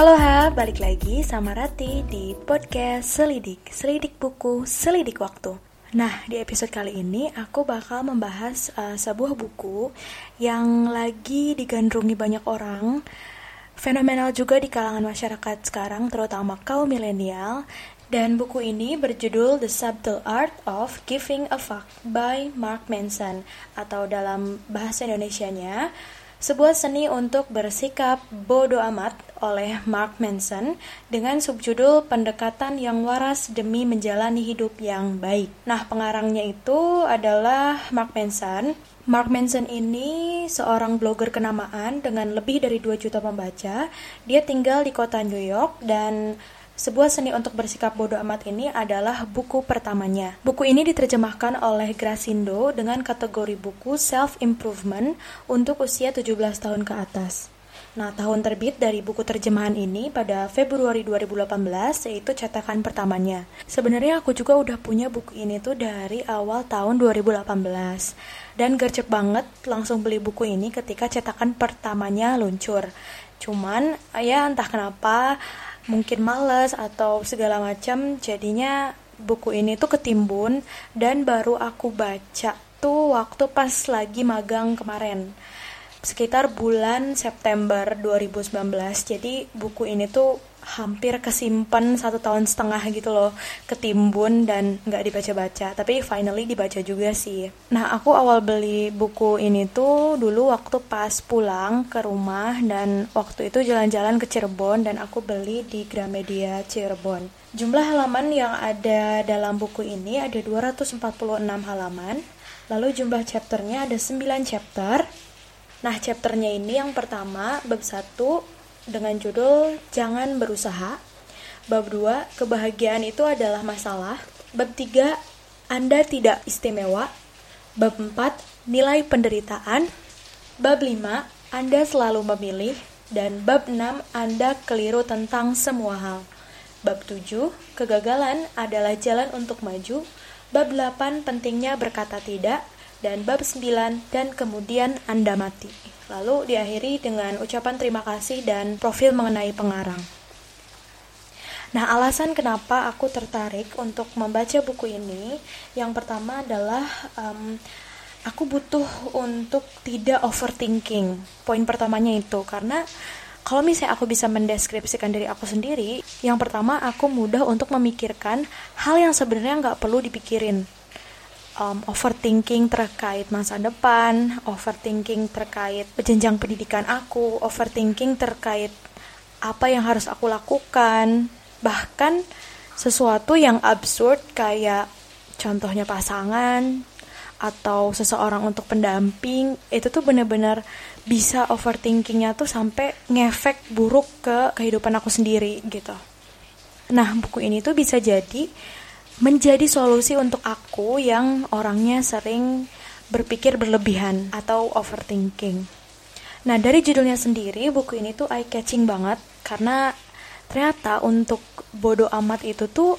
Halo ha, balik lagi sama Rati di podcast Selidik, Selidik buku, Selidik waktu. Nah, di episode kali ini aku bakal membahas uh, sebuah buku yang lagi digandrungi banyak orang, fenomenal juga di kalangan masyarakat sekarang, terutama kaum milenial. Dan buku ini berjudul The Subtle Art of Giving a Fuck by Mark Manson atau dalam bahasa Indonesianya sebuah seni untuk bersikap bodoh amat oleh Mark Manson dengan subjudul pendekatan yang waras demi menjalani hidup yang baik. Nah, pengarangnya itu adalah Mark Manson. Mark Manson ini seorang blogger kenamaan dengan lebih dari 2 juta pembaca. Dia tinggal di kota New York dan sebuah seni untuk bersikap bodoh amat ini adalah buku pertamanya. Buku ini diterjemahkan oleh Grasindo dengan kategori buku self-improvement untuk usia 17 tahun ke atas. Nah, tahun terbit dari buku terjemahan ini pada Februari 2018 yaitu cetakan pertamanya. Sebenarnya aku juga udah punya buku ini tuh dari awal tahun 2018. Dan gercep banget langsung beli buku ini ketika cetakan pertamanya luncur. Cuman ya entah kenapa mungkin males atau segala macam jadinya buku ini tuh ketimbun dan baru aku baca tuh waktu pas lagi magang kemarin sekitar bulan September 2019 jadi buku ini tuh hampir kesimpan satu tahun setengah gitu loh ketimbun dan nggak dibaca-baca. Tapi finally dibaca juga sih. Nah aku awal beli buku ini tuh dulu waktu pas pulang ke rumah dan waktu itu jalan-jalan ke Cirebon dan aku beli di Gramedia Cirebon. Jumlah halaman yang ada dalam buku ini ada 246 halaman. Lalu jumlah chapternya ada 9 chapter Nah, chapternya ini yang pertama, bab 1, dengan judul Jangan Berusaha. Bab 2, kebahagiaan itu adalah masalah. Bab 3, Anda tidak istimewa. Bab 4, nilai penderitaan. Bab 5, Anda selalu memilih. Dan bab 6, Anda keliru tentang semua hal. Bab 7, kegagalan adalah jalan untuk maju. Bab 8, pentingnya berkata tidak. Dan bab 9, dan kemudian Anda mati lalu diakhiri dengan ucapan terima kasih dan profil mengenai pengarang. Nah, alasan kenapa aku tertarik untuk membaca buku ini, yang pertama adalah um, aku butuh untuk tidak overthinking. Poin pertamanya itu karena kalau misalnya aku bisa mendeskripsikan diri aku sendiri, yang pertama aku mudah untuk memikirkan hal yang sebenarnya nggak perlu dipikirin um, overthinking terkait masa depan, overthinking terkait jenjang pendidikan aku, overthinking terkait apa yang harus aku lakukan, bahkan sesuatu yang absurd kayak contohnya pasangan atau seseorang untuk pendamping itu tuh bener-bener bisa overthinkingnya tuh sampai ngefek buruk ke kehidupan aku sendiri gitu. Nah buku ini tuh bisa jadi menjadi solusi untuk aku yang orangnya sering berpikir berlebihan atau overthinking. Nah, dari judulnya sendiri, buku ini tuh eye-catching banget karena ternyata untuk bodoh amat itu tuh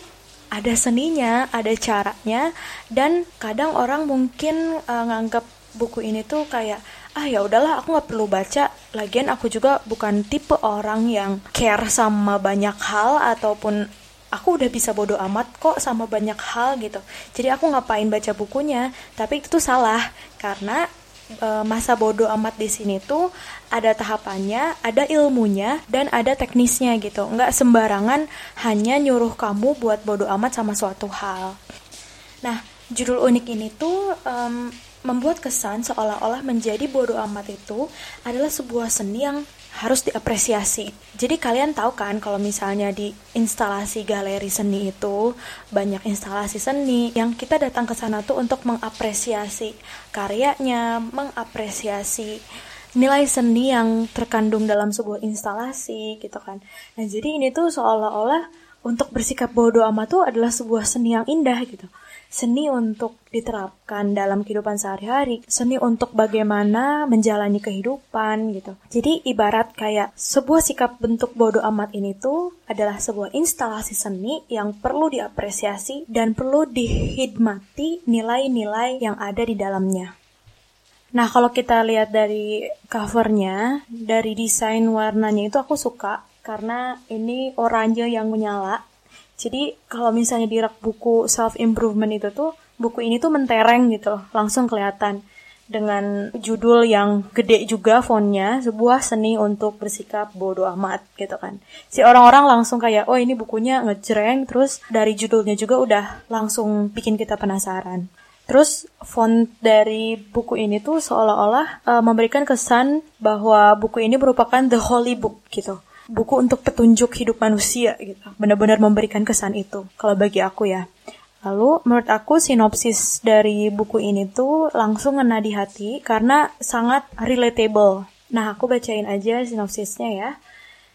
ada seninya, ada caranya, dan kadang orang mungkin uh, nganggap buku ini tuh kayak ah ya udahlah aku nggak perlu baca lagian aku juga bukan tipe orang yang care sama banyak hal ataupun aku udah bisa bodoh amat kok sama banyak hal gitu jadi aku ngapain baca bukunya tapi itu tuh salah karena e, masa bodoh amat di sini tuh ada tahapannya, ada ilmunya, dan ada teknisnya gitu. Nggak sembarangan hanya nyuruh kamu buat bodoh amat sama suatu hal. Nah, judul unik ini tuh um, membuat kesan seolah-olah menjadi bodoh amat itu adalah sebuah seni yang harus diapresiasi. Jadi kalian tahu kan kalau misalnya di instalasi galeri seni itu banyak instalasi seni yang kita datang ke sana tuh untuk mengapresiasi karyanya, mengapresiasi nilai seni yang terkandung dalam sebuah instalasi gitu kan. Nah, jadi ini tuh seolah-olah untuk bersikap bodoh amat tuh adalah sebuah seni yang indah gitu seni untuk diterapkan dalam kehidupan sehari-hari, seni untuk bagaimana menjalani kehidupan gitu. Jadi ibarat kayak sebuah sikap bentuk bodoh amat ini tuh adalah sebuah instalasi seni yang perlu diapresiasi dan perlu dihidmati nilai-nilai yang ada di dalamnya. Nah, kalau kita lihat dari covernya, dari desain warnanya itu aku suka karena ini oranye yang menyala. Jadi kalau misalnya di rak buku self improvement itu tuh buku ini tuh mentereng gitu langsung kelihatan dengan judul yang gede juga fontnya sebuah seni untuk bersikap bodoh amat gitu kan si orang-orang langsung kayak oh ini bukunya ngejreng terus dari judulnya juga udah langsung bikin kita penasaran Terus font dari buku ini tuh seolah-olah uh, memberikan kesan bahwa buku ini merupakan the holy book gitu. Buku untuk petunjuk hidup manusia gitu. Benar-benar memberikan kesan itu kalau bagi aku ya. Lalu menurut aku sinopsis dari buku ini tuh langsung ngena di hati karena sangat relatable. Nah, aku bacain aja sinopsisnya ya.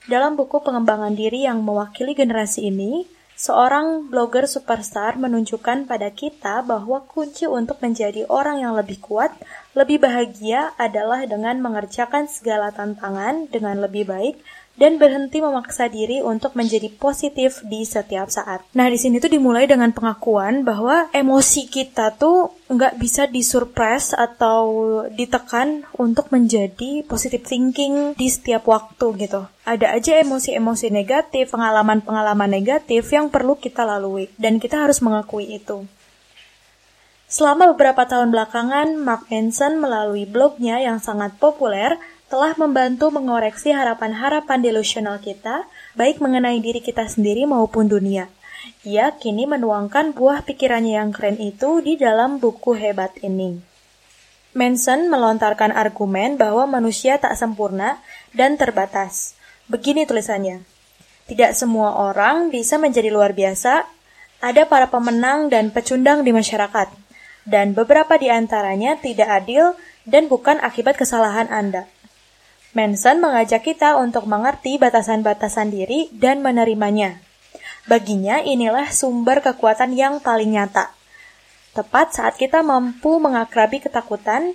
Dalam buku pengembangan diri yang mewakili generasi ini, Seorang blogger superstar menunjukkan pada kita bahwa kunci untuk menjadi orang yang lebih kuat, lebih bahagia adalah dengan mengerjakan segala tantangan dengan lebih baik dan berhenti memaksa diri untuk menjadi positif di setiap saat. Nah, di sini tuh dimulai dengan pengakuan bahwa emosi kita tuh nggak bisa disurprise atau ditekan untuk menjadi positive thinking di setiap waktu gitu. Ada aja emosi-emosi negatif, pengalaman-pengalaman negatif yang perlu kita lalui, dan kita harus mengakui itu. Selama beberapa tahun belakangan, Mark Manson melalui blognya yang sangat populer telah membantu mengoreksi harapan-harapan delusional kita, baik mengenai diri kita sendiri maupun dunia. Ia kini menuangkan buah pikirannya yang keren itu di dalam buku hebat ini. Manson melontarkan argumen bahwa manusia tak sempurna dan terbatas. Begini tulisannya. Tidak semua orang bisa menjadi luar biasa, ada para pemenang dan pecundang di masyarakat, dan beberapa di antaranya tidak adil dan bukan akibat kesalahan Anda. Manson mengajak kita untuk mengerti batasan-batasan diri dan menerimanya. Baginya inilah sumber kekuatan yang paling nyata. Tepat saat kita mampu mengakrabi ketakutan,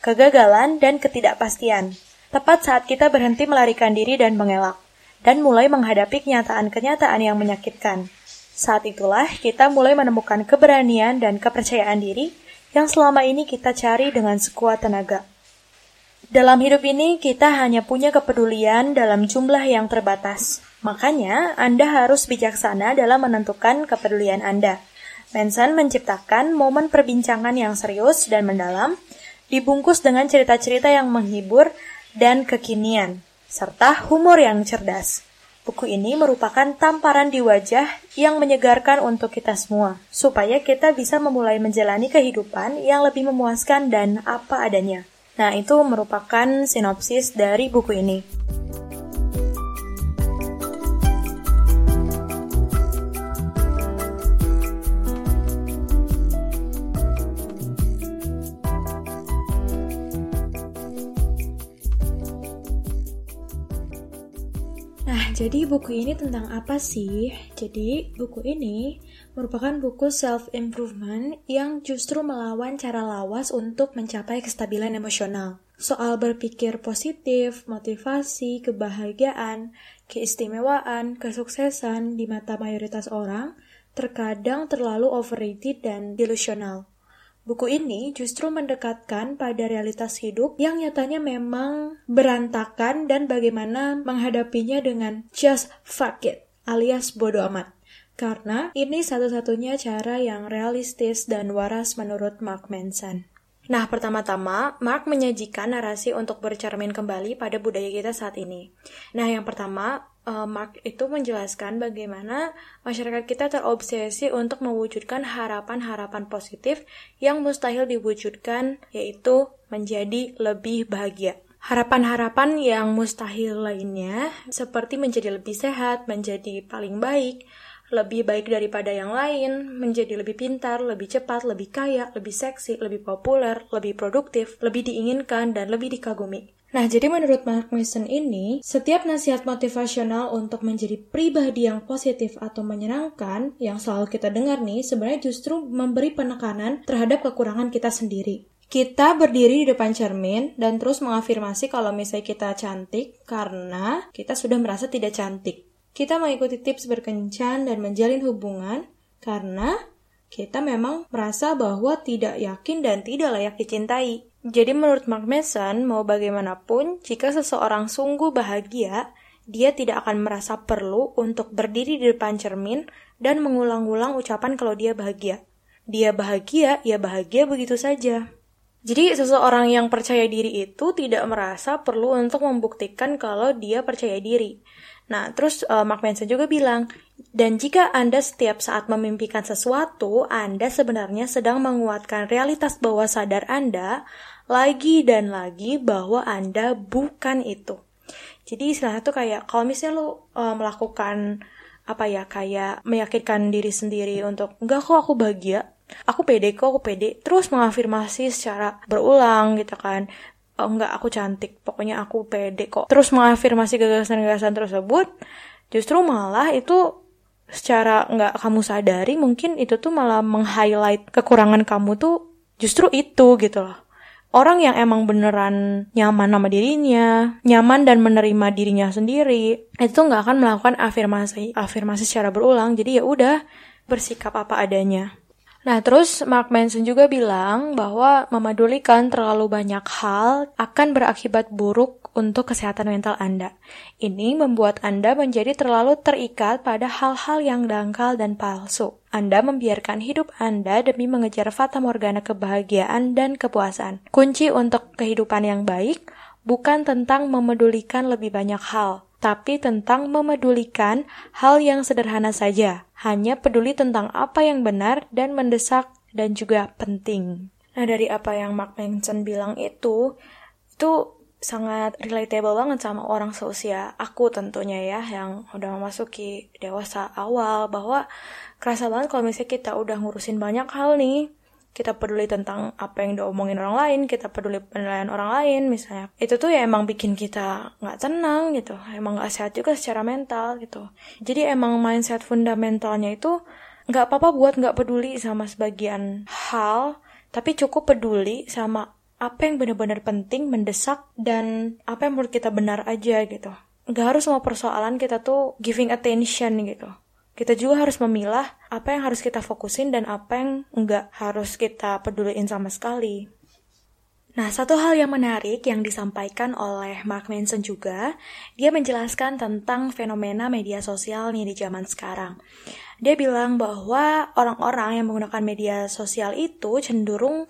kegagalan, dan ketidakpastian. Tepat saat kita berhenti melarikan diri dan mengelak, dan mulai menghadapi kenyataan-kenyataan yang menyakitkan. Saat itulah kita mulai menemukan keberanian dan kepercayaan diri yang selama ini kita cari dengan sekuat tenaga. Dalam hidup ini, kita hanya punya kepedulian dalam jumlah yang terbatas. Makanya, Anda harus bijaksana dalam menentukan kepedulian Anda. Manson menciptakan momen perbincangan yang serius dan mendalam, dibungkus dengan cerita-cerita yang menghibur dan kekinian, serta humor yang cerdas. Buku ini merupakan tamparan di wajah yang menyegarkan untuk kita semua, supaya kita bisa memulai menjalani kehidupan yang lebih memuaskan dan apa adanya. Nah, itu merupakan sinopsis dari buku ini. Nah, jadi buku ini tentang apa sih? Jadi, buku ini merupakan buku self-improvement yang justru melawan cara lawas untuk mencapai kestabilan emosional. Soal berpikir positif, motivasi, kebahagiaan, keistimewaan, kesuksesan di mata mayoritas orang terkadang terlalu overrated dan delusional. Buku ini justru mendekatkan pada realitas hidup yang nyatanya memang berantakan dan bagaimana menghadapinya dengan just fuck it alias bodo amat. Karena ini satu-satunya cara yang realistis dan waras menurut Mark Manson. Nah, pertama-tama, Mark menyajikan narasi untuk bercermin kembali pada budaya kita saat ini. Nah, yang pertama, eh, Mark itu menjelaskan bagaimana masyarakat kita terobsesi untuk mewujudkan harapan-harapan positif yang mustahil diwujudkan, yaitu menjadi lebih bahagia. Harapan-harapan yang mustahil lainnya, seperti menjadi lebih sehat, menjadi paling baik, lebih baik daripada yang lain, menjadi lebih pintar, lebih cepat, lebih kaya, lebih seksi, lebih populer, lebih produktif, lebih diinginkan, dan lebih dikagumi. Nah, jadi menurut Mark Mason ini, setiap nasihat motivasional untuk menjadi pribadi yang positif atau menyenangkan yang selalu kita dengar nih, sebenarnya justru memberi penekanan terhadap kekurangan kita sendiri. Kita berdiri di depan cermin dan terus mengafirmasi kalau misalnya kita cantik karena kita sudah merasa tidak cantik. Kita mengikuti tips berkencan dan menjalin hubungan karena kita memang merasa bahwa tidak yakin dan tidak layak dicintai. Jadi menurut Mark Mason, mau bagaimanapun, jika seseorang sungguh bahagia, dia tidak akan merasa perlu untuk berdiri di depan cermin dan mengulang-ulang ucapan kalau dia bahagia. Dia bahagia, ya bahagia begitu saja. Jadi seseorang yang percaya diri itu tidak merasa perlu untuk membuktikan kalau dia percaya diri. Nah, terus uh, Mark Manson juga bilang, dan jika Anda setiap saat memimpikan sesuatu, Anda sebenarnya sedang menguatkan realitas bawah sadar Anda lagi dan lagi bahwa Anda bukan itu. Jadi istilahnya tuh kayak kalau misalnya lu uh, melakukan apa ya kayak meyakinkan diri sendiri untuk enggak kok aku bahagia, aku pede kok aku pede, terus mengafirmasi secara berulang gitu kan. Oh, enggak aku cantik, pokoknya aku pede kok. Terus mengafirmasi gagasan-gagasan tersebut, justru malah itu secara nggak kamu sadari mungkin itu tuh malah meng-highlight kekurangan kamu tuh justru itu gitu loh orang yang emang beneran nyaman sama dirinya, nyaman dan menerima dirinya sendiri, itu nggak akan melakukan afirmasi afirmasi secara berulang. Jadi ya udah bersikap apa adanya. Nah, terus Mark Manson juga bilang bahwa memadulikan terlalu banyak hal akan berakibat buruk untuk kesehatan mental Anda. Ini membuat Anda menjadi terlalu terikat pada hal-hal yang dangkal dan palsu. Anda membiarkan hidup Anda demi mengejar fata morgana kebahagiaan dan kepuasan. Kunci untuk kehidupan yang baik bukan tentang memedulikan lebih banyak hal, tapi tentang memedulikan hal yang sederhana saja. Hanya peduli tentang apa yang benar dan mendesak dan juga penting. Nah, dari apa yang Mark Manson bilang itu, itu sangat relatable banget sama orang seusia aku tentunya ya, yang udah memasuki dewasa awal, bahwa kerasa banget kalau misalnya kita udah ngurusin banyak hal nih, kita peduli tentang apa yang diomongin orang lain, kita peduli penilaian orang lain misalnya. Itu tuh ya emang bikin kita nggak tenang gitu, emang nggak sehat juga secara mental gitu. Jadi emang mindset fundamentalnya itu nggak apa-apa buat nggak peduli sama sebagian hal, tapi cukup peduli sama apa yang benar-benar penting, mendesak, dan apa yang menurut kita benar aja gitu. Nggak harus semua persoalan kita tuh giving attention gitu kita juga harus memilah apa yang harus kita fokusin dan apa yang enggak harus kita peduliin sama sekali. Nah, satu hal yang menarik yang disampaikan oleh Mark Manson juga, dia menjelaskan tentang fenomena media sosial nih di zaman sekarang. Dia bilang bahwa orang-orang yang menggunakan media sosial itu cenderung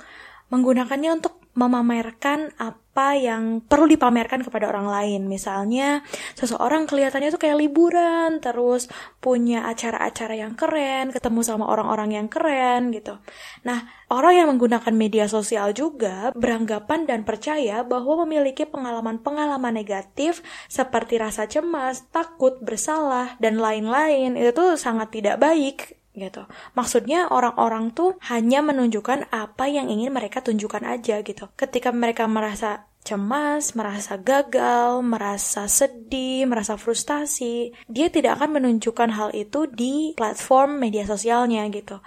menggunakannya untuk memamerkan apa yang perlu dipamerkan kepada orang lain. Misalnya, seseorang kelihatannya tuh kayak liburan, terus punya acara-acara yang keren, ketemu sama orang-orang yang keren gitu. Nah, orang yang menggunakan media sosial juga beranggapan dan percaya bahwa memiliki pengalaman-pengalaman negatif seperti rasa cemas, takut, bersalah, dan lain-lain. Itu tuh sangat tidak baik gitu. Maksudnya orang-orang tuh hanya menunjukkan apa yang ingin mereka tunjukkan aja gitu. Ketika mereka merasa cemas, merasa gagal, merasa sedih, merasa frustasi, dia tidak akan menunjukkan hal itu di platform media sosialnya gitu.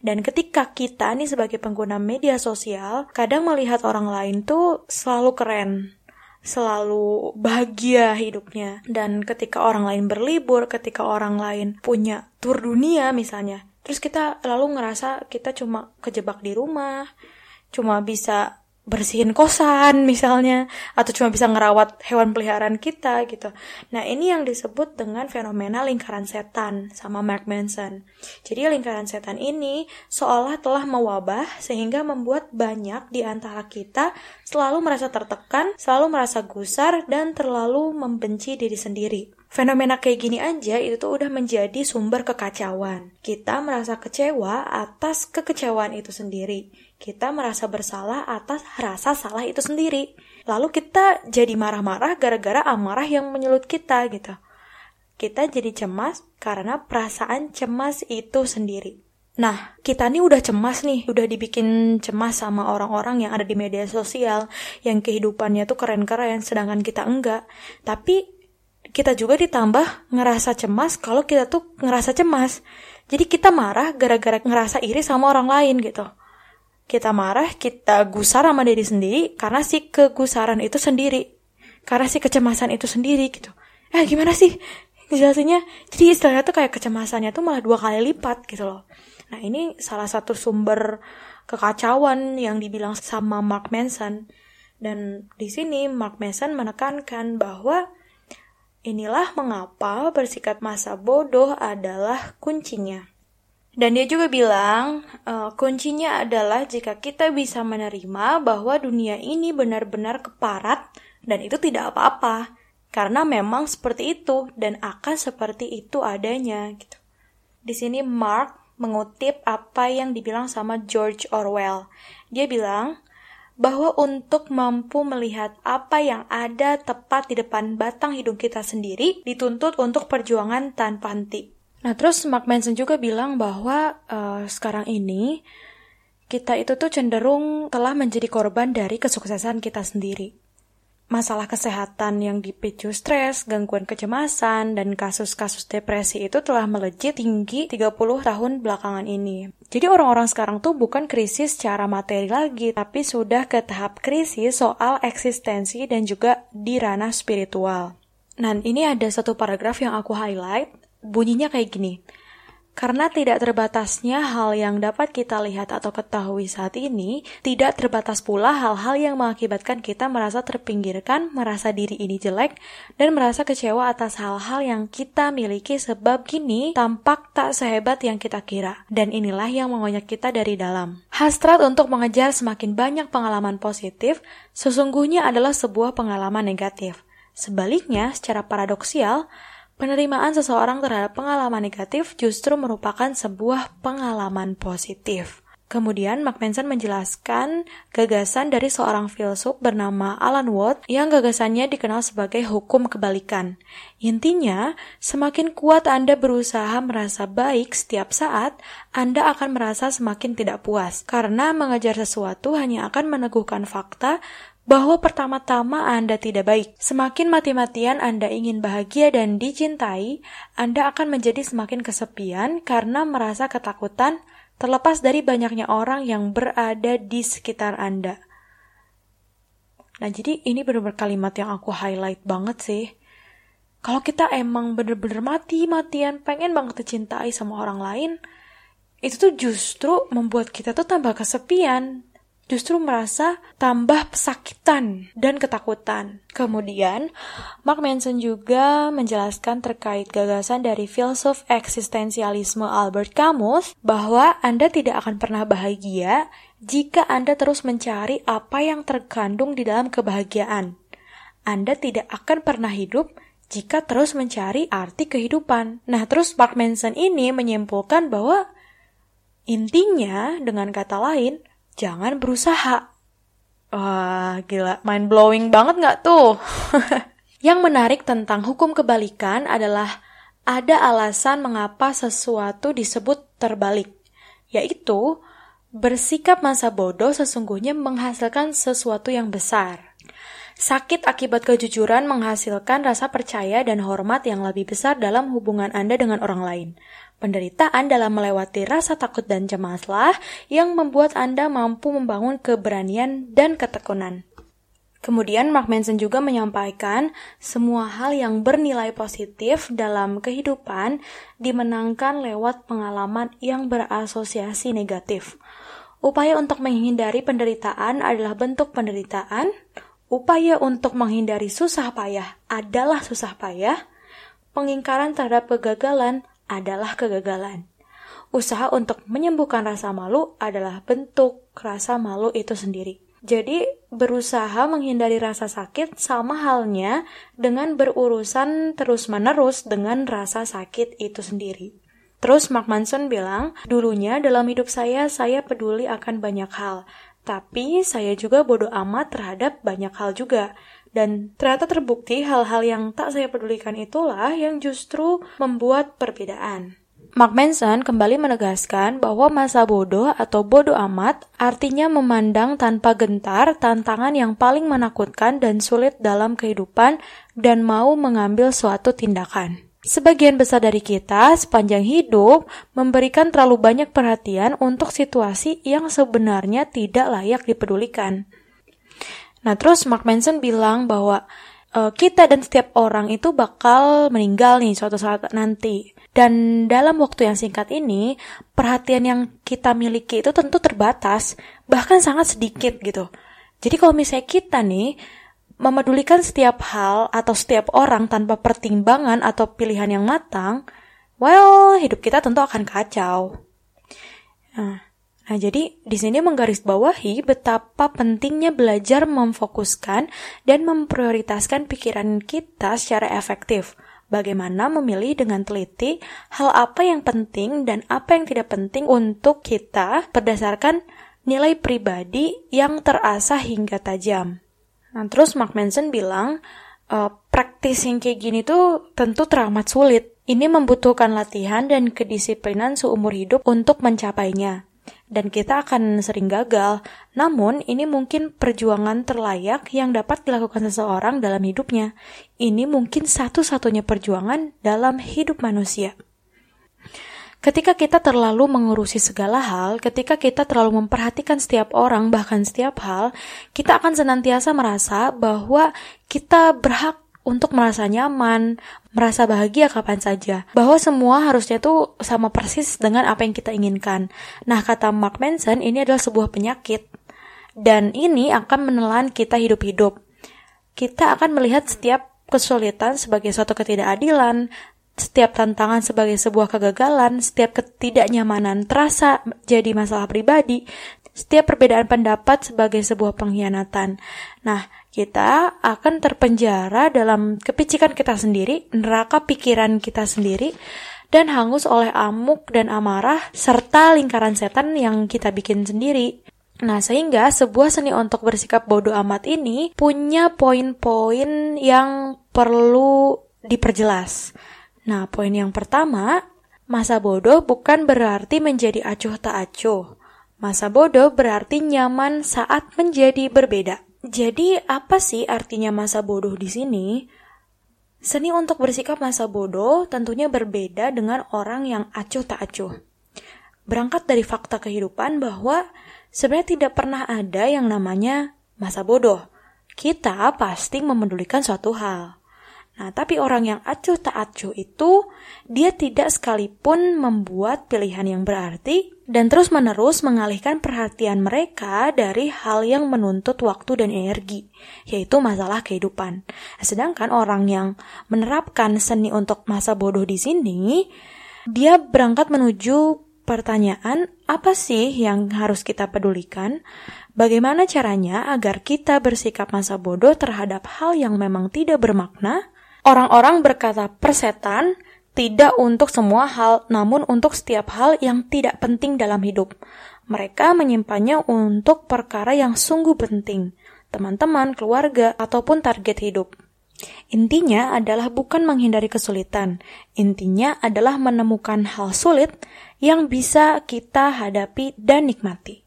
Dan ketika kita nih sebagai pengguna media sosial, kadang melihat orang lain tuh selalu keren, selalu bahagia hidupnya. Dan ketika orang lain berlibur, ketika orang lain punya tur dunia misalnya, terus kita lalu ngerasa kita cuma kejebak di rumah, cuma bisa bersihin kosan misalnya atau cuma bisa ngerawat hewan peliharaan kita gitu. Nah, ini yang disebut dengan fenomena lingkaran setan sama Mark Manson. Jadi lingkaran setan ini seolah telah mewabah sehingga membuat banyak di antara kita selalu merasa tertekan, selalu merasa gusar dan terlalu membenci diri sendiri. Fenomena kayak gini aja itu tuh udah menjadi sumber kekacauan. Kita merasa kecewa atas kekecewaan itu sendiri kita merasa bersalah atas rasa salah itu sendiri. Lalu kita jadi marah-marah gara-gara amarah yang menyulut kita gitu. Kita jadi cemas karena perasaan cemas itu sendiri. Nah, kita nih udah cemas nih, udah dibikin cemas sama orang-orang yang ada di media sosial, yang kehidupannya tuh keren-keren, sedangkan kita enggak. Tapi kita juga ditambah ngerasa cemas kalau kita tuh ngerasa cemas. Jadi kita marah gara-gara ngerasa iri sama orang lain gitu kita marah, kita gusar sama diri sendiri karena si kegusaran itu sendiri. Karena si kecemasan itu sendiri gitu. Eh gimana sih jelasinnya? Jadi istilahnya tuh kayak kecemasannya tuh malah dua kali lipat gitu loh. Nah ini salah satu sumber kekacauan yang dibilang sama Mark Manson. Dan di sini Mark Manson menekankan bahwa Inilah mengapa bersikap masa bodoh adalah kuncinya. Dan dia juga bilang, e, kuncinya adalah jika kita bisa menerima bahwa dunia ini benar-benar keparat dan itu tidak apa-apa. Karena memang seperti itu dan akan seperti itu adanya gitu. Di sini Mark mengutip apa yang dibilang sama George Orwell. Dia bilang, bahwa untuk mampu melihat apa yang ada tepat di depan batang hidung kita sendiri dituntut untuk perjuangan tanpa henti. Nah, terus Mark Manson juga bilang bahwa uh, sekarang ini kita itu tuh cenderung telah menjadi korban dari kesuksesan kita sendiri masalah kesehatan yang dipicu stres, gangguan kecemasan, dan kasus-kasus depresi itu telah melejit tinggi 30 tahun belakangan ini. Jadi orang-orang sekarang tuh bukan krisis secara materi lagi, tapi sudah ke tahap krisis soal eksistensi dan juga di ranah spiritual. Nah, ini ada satu paragraf yang aku highlight, bunyinya kayak gini. Karena tidak terbatasnya hal yang dapat kita lihat atau ketahui saat ini, tidak terbatas pula hal-hal yang mengakibatkan kita merasa terpinggirkan, merasa diri ini jelek, dan merasa kecewa atas hal-hal yang kita miliki sebab kini tampak tak sehebat yang kita kira. Dan inilah yang mengonyek kita dari dalam. Hasrat untuk mengejar semakin banyak pengalaman positif sesungguhnya adalah sebuah pengalaman negatif. Sebaliknya, secara paradoksial, Penerimaan seseorang terhadap pengalaman negatif justru merupakan sebuah pengalaman positif. Kemudian Mark Manson menjelaskan gagasan dari seorang filsuf bernama Alan Watts yang gagasannya dikenal sebagai hukum kebalikan. Intinya, semakin kuat Anda berusaha merasa baik setiap saat, Anda akan merasa semakin tidak puas karena mengejar sesuatu hanya akan meneguhkan fakta bahwa pertama-tama Anda tidak baik. Semakin mati-matian Anda ingin bahagia dan dicintai, Anda akan menjadi semakin kesepian karena merasa ketakutan terlepas dari banyaknya orang yang berada di sekitar Anda. Nah, jadi ini benar-benar kalimat yang aku highlight banget sih. Kalau kita emang bener-bener mati-matian pengen banget dicintai sama orang lain, itu tuh justru membuat kita tuh tambah kesepian justru merasa tambah pesakitan dan ketakutan. Kemudian, Mark Manson juga menjelaskan terkait gagasan dari filsuf eksistensialisme Albert Camus bahwa Anda tidak akan pernah bahagia jika Anda terus mencari apa yang terkandung di dalam kebahagiaan. Anda tidak akan pernah hidup jika terus mencari arti kehidupan. Nah, terus Mark Manson ini menyimpulkan bahwa intinya dengan kata lain, jangan berusaha. Wah, gila, mind blowing banget nggak tuh? Yang menarik tentang hukum kebalikan adalah ada alasan mengapa sesuatu disebut terbalik, yaitu bersikap masa bodoh sesungguhnya menghasilkan sesuatu yang besar. Sakit akibat kejujuran menghasilkan rasa percaya dan hormat yang lebih besar dalam hubungan Anda dengan orang lain. Penderitaan dalam melewati rasa takut dan cemaslah yang membuat Anda mampu membangun keberanian dan ketekunan. Kemudian Mark Manson juga menyampaikan semua hal yang bernilai positif dalam kehidupan dimenangkan lewat pengalaman yang berasosiasi negatif. Upaya untuk menghindari penderitaan adalah bentuk penderitaan. Upaya untuk menghindari susah payah adalah susah payah. Pengingkaran terhadap kegagalan adalah kegagalan. Usaha untuk menyembuhkan rasa malu adalah bentuk rasa malu itu sendiri. Jadi, berusaha menghindari rasa sakit sama halnya dengan berurusan terus-menerus dengan rasa sakit itu sendiri. Terus Mark Manson bilang, dulunya dalam hidup saya, saya peduli akan banyak hal. Tapi saya juga bodoh amat terhadap banyak hal juga. Dan ternyata terbukti hal-hal yang tak saya pedulikan itulah yang justru membuat perbedaan. Mark Manson kembali menegaskan bahwa masa bodoh atau bodoh amat artinya memandang tanpa gentar tantangan yang paling menakutkan dan sulit dalam kehidupan dan mau mengambil suatu tindakan. Sebagian besar dari kita sepanjang hidup memberikan terlalu banyak perhatian untuk situasi yang sebenarnya tidak layak dipedulikan. Nah, terus Mark Manson bilang bahwa uh, kita dan setiap orang itu bakal meninggal nih suatu saat nanti. Dan dalam waktu yang singkat ini, perhatian yang kita miliki itu tentu terbatas, bahkan sangat sedikit gitu. Jadi kalau misalnya kita nih memedulikan setiap hal atau setiap orang tanpa pertimbangan atau pilihan yang matang, well, hidup kita tentu akan kacau. Nah, nah jadi di sini menggarisbawahi betapa pentingnya belajar memfokuskan dan memprioritaskan pikiran kita secara efektif. Bagaimana memilih dengan teliti hal apa yang penting dan apa yang tidak penting untuk kita berdasarkan nilai pribadi yang terasa hingga tajam. Nah, terus Mark Manson bilang, e, praktis yang kayak gini tuh tentu teramat sulit. Ini membutuhkan latihan dan kedisiplinan seumur hidup untuk mencapainya. Dan kita akan sering gagal, namun ini mungkin perjuangan terlayak yang dapat dilakukan seseorang dalam hidupnya. Ini mungkin satu-satunya perjuangan dalam hidup manusia. Ketika kita terlalu mengurusi segala hal, ketika kita terlalu memperhatikan setiap orang, bahkan setiap hal, kita akan senantiasa merasa bahwa kita berhak untuk merasa nyaman, merasa bahagia kapan saja. Bahwa semua harusnya tuh sama persis dengan apa yang kita inginkan. Nah, kata Mark Manson, ini adalah sebuah penyakit. Dan ini akan menelan kita hidup-hidup. Kita akan melihat setiap kesulitan sebagai suatu ketidakadilan, setiap tantangan sebagai sebuah kegagalan, setiap ketidaknyamanan terasa jadi masalah pribadi, setiap perbedaan pendapat sebagai sebuah pengkhianatan. Nah, kita akan terpenjara dalam kepicikan kita sendiri, neraka pikiran kita sendiri, dan hangus oleh amuk dan amarah serta lingkaran setan yang kita bikin sendiri. Nah, sehingga sebuah seni untuk bersikap bodoh amat ini punya poin-poin yang perlu diperjelas. Nah, poin yang pertama, masa bodoh bukan berarti menjadi acuh tak acuh. Masa bodoh berarti nyaman saat menjadi berbeda. Jadi, apa sih artinya masa bodoh di sini? Seni untuk bersikap masa bodoh tentunya berbeda dengan orang yang acuh tak acuh. Berangkat dari fakta kehidupan bahwa sebenarnya tidak pernah ada yang namanya masa bodoh. Kita pasti memedulikan suatu hal. Nah, tapi orang yang acuh tak acuh itu, dia tidak sekalipun membuat pilihan yang berarti dan terus-menerus mengalihkan perhatian mereka dari hal yang menuntut waktu dan energi, yaitu masalah kehidupan. Sedangkan orang yang menerapkan seni untuk masa bodoh di sini, dia berangkat menuju pertanyaan apa sih yang harus kita pedulikan? Bagaimana caranya agar kita bersikap masa bodoh terhadap hal yang memang tidak bermakna? Orang-orang berkata persetan tidak untuk semua hal, namun untuk setiap hal yang tidak penting dalam hidup. Mereka menyimpannya untuk perkara yang sungguh penting, teman-teman, keluarga, ataupun target hidup. Intinya adalah bukan menghindari kesulitan, intinya adalah menemukan hal sulit yang bisa kita hadapi dan nikmati.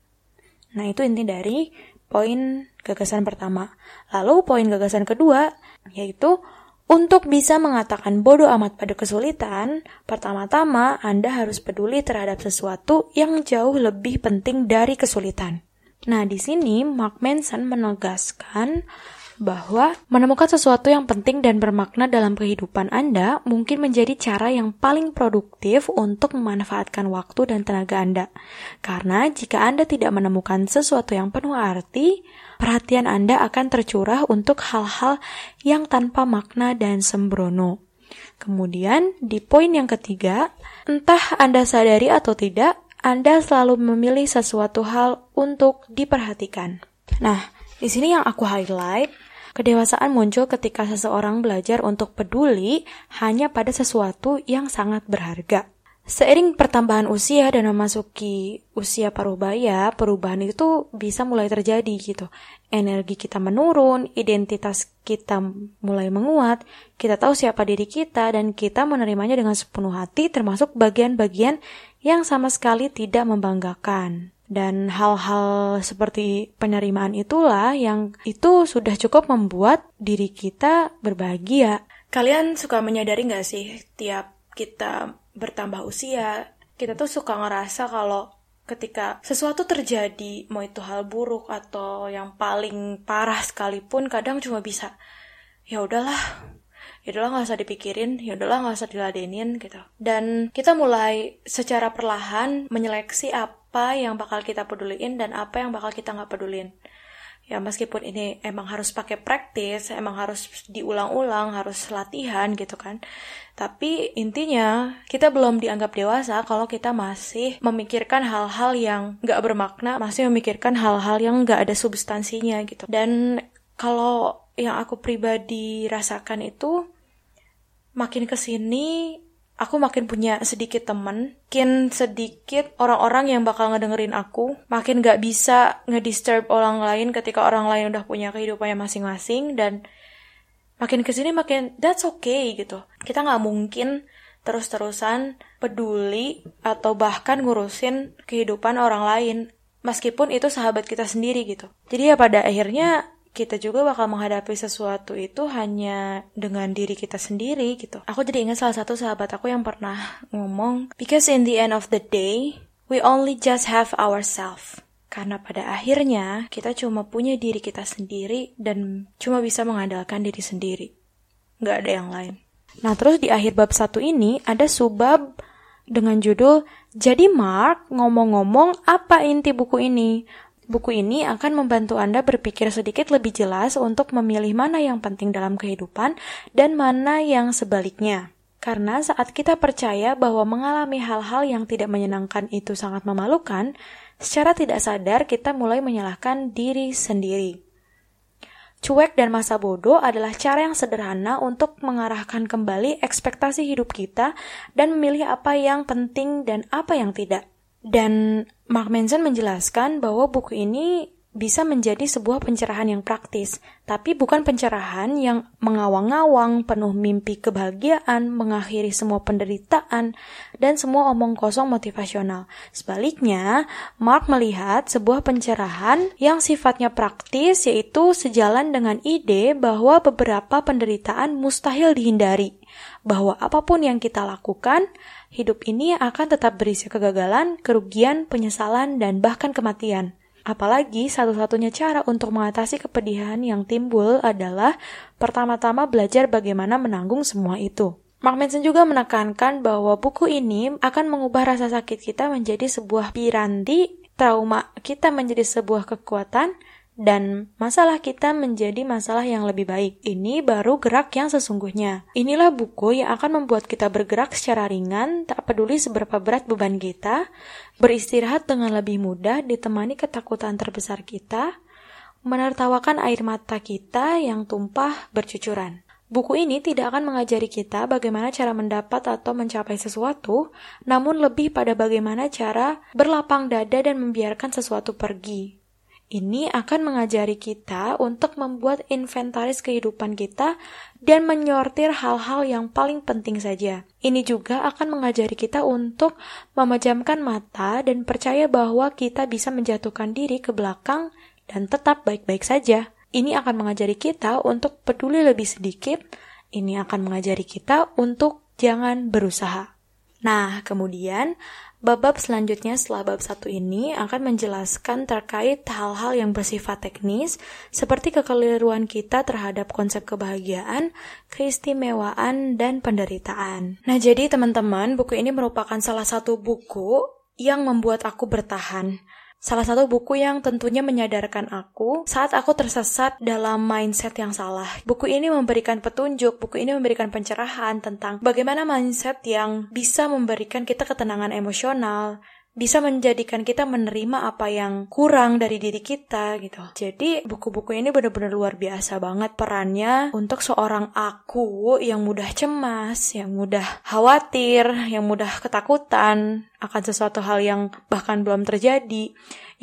Nah, itu inti dari poin gagasan pertama. Lalu, poin gagasan kedua yaitu untuk bisa mengatakan bodoh amat pada kesulitan, pertama-tama Anda harus peduli terhadap sesuatu yang jauh lebih penting dari kesulitan. Nah, di sini Mark Manson menegaskan bahwa menemukan sesuatu yang penting dan bermakna dalam kehidupan Anda mungkin menjadi cara yang paling produktif untuk memanfaatkan waktu dan tenaga Anda. Karena jika Anda tidak menemukan sesuatu yang penuh arti, perhatian Anda akan tercurah untuk hal-hal yang tanpa makna dan sembrono. Kemudian, di poin yang ketiga, entah Anda sadari atau tidak, Anda selalu memilih sesuatu hal untuk diperhatikan. Nah, di sini yang aku highlight, kedewasaan muncul ketika seseorang belajar untuk peduli hanya pada sesuatu yang sangat berharga. Seiring pertambahan usia dan memasuki usia parubaya, perubahan itu bisa mulai terjadi gitu. Energi kita menurun, identitas kita mulai menguat, kita tahu siapa diri kita dan kita menerimanya dengan sepenuh hati termasuk bagian-bagian yang sama sekali tidak membanggakan. Dan hal-hal seperti penerimaan itulah yang itu sudah cukup membuat diri kita berbahagia. Kalian suka menyadari nggak sih tiap kita bertambah usia, kita tuh suka ngerasa kalau ketika sesuatu terjadi, mau itu hal buruk atau yang paling parah sekalipun, kadang cuma bisa, ya udahlah, ya udahlah nggak usah dipikirin, ya udahlah nggak usah diladenin gitu. Dan kita mulai secara perlahan menyeleksi apa yang bakal kita peduliin dan apa yang bakal kita nggak pedulin. ya meskipun ini emang harus pakai praktis, emang harus diulang-ulang, harus latihan gitu kan. Tapi intinya kita belum dianggap dewasa kalau kita masih memikirkan hal-hal yang nggak bermakna, masih memikirkan hal-hal yang nggak ada substansinya gitu. Dan kalau yang aku pribadi rasakan itu makin ke sini aku makin punya sedikit temen, makin sedikit orang-orang yang bakal ngedengerin aku, makin gak bisa ngedisturb orang lain ketika orang lain udah punya kehidupannya masing-masing, dan makin ke sini makin that's okay gitu. Kita gak mungkin terus-terusan peduli atau bahkan ngurusin kehidupan orang lain, meskipun itu sahabat kita sendiri gitu. Jadi ya pada akhirnya kita juga bakal menghadapi sesuatu itu hanya dengan diri kita sendiri gitu. Aku jadi ingat salah satu sahabat aku yang pernah ngomong, because in the end of the day, we only just have ourselves. Karena pada akhirnya kita cuma punya diri kita sendiri dan cuma bisa mengandalkan diri sendiri. Nggak ada yang lain. Nah terus di akhir bab satu ini ada subbab dengan judul Jadi Mark ngomong-ngomong apa inti buku ini? Buku ini akan membantu Anda berpikir sedikit lebih jelas untuk memilih mana yang penting dalam kehidupan dan mana yang sebaliknya. Karena saat kita percaya bahwa mengalami hal-hal yang tidak menyenangkan itu sangat memalukan, secara tidak sadar kita mulai menyalahkan diri sendiri. Cuek dan masa bodoh adalah cara yang sederhana untuk mengarahkan kembali ekspektasi hidup kita dan memilih apa yang penting dan apa yang tidak. Dan Mark Manson menjelaskan bahwa buku ini bisa menjadi sebuah pencerahan yang praktis, tapi bukan pencerahan yang mengawang-awang, penuh mimpi kebahagiaan, mengakhiri semua penderitaan, dan semua omong kosong motivasional. Sebaliknya, Mark melihat sebuah pencerahan yang sifatnya praktis, yaitu sejalan dengan ide bahwa beberapa penderitaan mustahil dihindari, bahwa apa pun yang kita lakukan, hidup ini akan tetap berisi kegagalan, kerugian, penyesalan, dan bahkan kematian. Apalagi satu-satunya cara untuk mengatasi kepedihan yang timbul adalah pertama-tama belajar bagaimana menanggung semua itu. Mark Manson juga menekankan bahwa buku ini akan mengubah rasa sakit kita menjadi sebuah piranti, trauma kita menjadi sebuah kekuatan, dan masalah kita menjadi masalah yang lebih baik. Ini baru gerak yang sesungguhnya. Inilah buku yang akan membuat kita bergerak secara ringan, tak peduli seberapa berat beban kita, beristirahat dengan lebih mudah ditemani ketakutan terbesar kita, menertawakan air mata kita yang tumpah bercucuran. Buku ini tidak akan mengajari kita bagaimana cara mendapat atau mencapai sesuatu, namun lebih pada bagaimana cara berlapang dada dan membiarkan sesuatu pergi, ini akan mengajari kita untuk membuat inventaris kehidupan kita dan menyortir hal-hal yang paling penting saja. Ini juga akan mengajari kita untuk memejamkan mata dan percaya bahwa kita bisa menjatuhkan diri ke belakang dan tetap baik-baik saja. Ini akan mengajari kita untuk peduli lebih sedikit. Ini akan mengajari kita untuk jangan berusaha. Nah, kemudian Bab-bab selanjutnya setelah bab satu ini akan menjelaskan terkait hal-hal yang bersifat teknis seperti kekeliruan kita terhadap konsep kebahagiaan, keistimewaan, dan penderitaan. Nah jadi teman-teman, buku ini merupakan salah satu buku yang membuat aku bertahan. Salah satu buku yang tentunya menyadarkan aku saat aku tersesat dalam mindset yang salah. Buku ini memberikan petunjuk, buku ini memberikan pencerahan tentang bagaimana mindset yang bisa memberikan kita ketenangan emosional, bisa menjadikan kita menerima apa yang kurang dari diri kita gitu. Jadi buku-buku ini benar-benar luar biasa banget perannya untuk seorang aku yang mudah cemas, yang mudah khawatir, yang mudah ketakutan akan sesuatu hal yang bahkan belum terjadi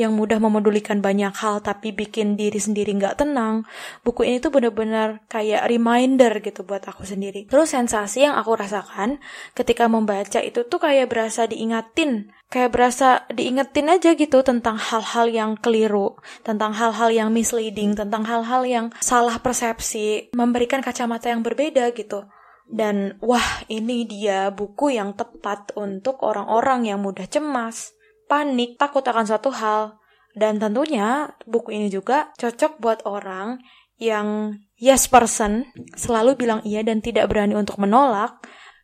yang mudah memedulikan banyak hal tapi bikin diri sendiri nggak tenang. Buku ini tuh bener-bener kayak reminder gitu buat aku sendiri. Terus sensasi yang aku rasakan ketika membaca itu tuh kayak berasa diingatin. Kayak berasa diingetin aja gitu tentang hal-hal yang keliru, tentang hal-hal yang misleading, tentang hal-hal yang salah persepsi, memberikan kacamata yang berbeda gitu. Dan wah ini dia buku yang tepat untuk orang-orang yang mudah cemas, panik, takut akan suatu hal. Dan tentunya buku ini juga cocok buat orang yang yes person, selalu bilang iya dan tidak berani untuk menolak,